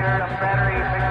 better and.